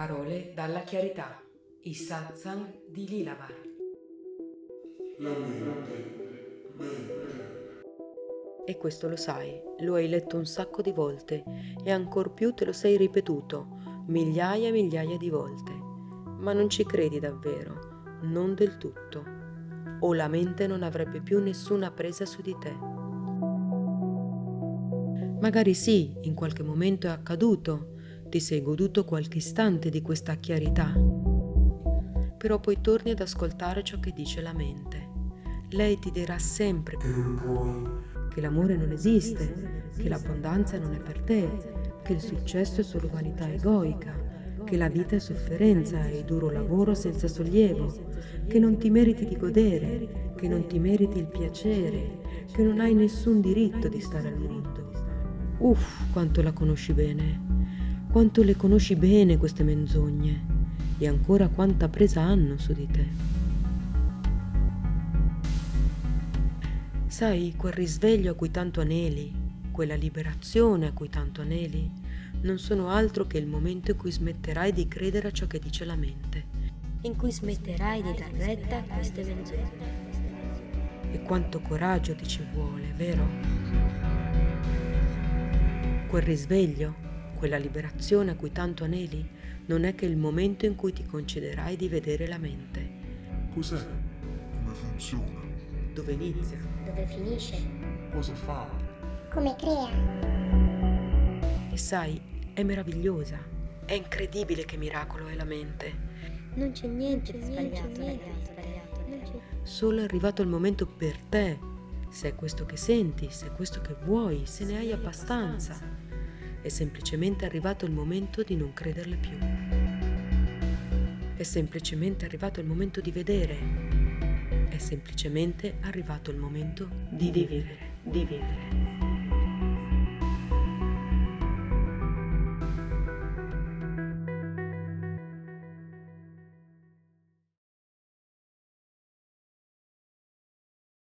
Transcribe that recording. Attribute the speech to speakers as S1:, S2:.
S1: Parole dalla chiarità. I satsang di Lilavar.
S2: La mente, mente.
S3: E questo lo sai, lo hai letto un sacco di volte e ancor più te lo sei ripetuto migliaia e migliaia di volte. Ma non ci credi davvero, non del tutto. O la mente non avrebbe più nessuna presa su di te. Magari sì, in qualche momento è accaduto, ti sei goduto qualche istante di questa chiarità, però poi torni ad ascoltare ciò che dice la mente. Lei ti dirà sempre
S2: Che
S3: l'amore non esiste, che l'abbondanza non è per te, che il successo è solo vanità egoica, che la vita è sofferenza e duro lavoro senza sollievo, che non ti meriti di godere, che non ti meriti il piacere, che non hai nessun diritto di stare al mondo. Uff, quanto la conosci bene. Quanto le conosci bene queste menzogne e ancora quanta presa hanno su di te. Sai, quel risveglio a cui tanto aneli, quella liberazione a cui tanto aneli, non sono altro che il momento in cui smetterai di credere a ciò che dice la mente.
S4: in cui smetterai di dar retta a queste menzogne.
S3: E quanto coraggio ti ci vuole, vero? Quel risveglio, quella liberazione a cui tanto aneli, non è che il momento in cui ti concederai di vedere la mente.
S2: cos'è? Come funziona?
S3: Dove inizia?
S4: Dove finisce?
S2: Cosa fa?
S4: Come crea?
S3: E sai, è meravigliosa. È incredibile che miracolo è la mente.
S4: Non c'è niente di sbagliato, ragazzi. Non c'è
S3: Solo è arrivato il momento per te. Se è questo che senti, se è questo che vuoi, se ne hai abbastanza. È semplicemente arrivato il momento di non crederle più. È semplicemente arrivato il momento di vedere. È semplicemente arrivato il momento di vivere, di vivere.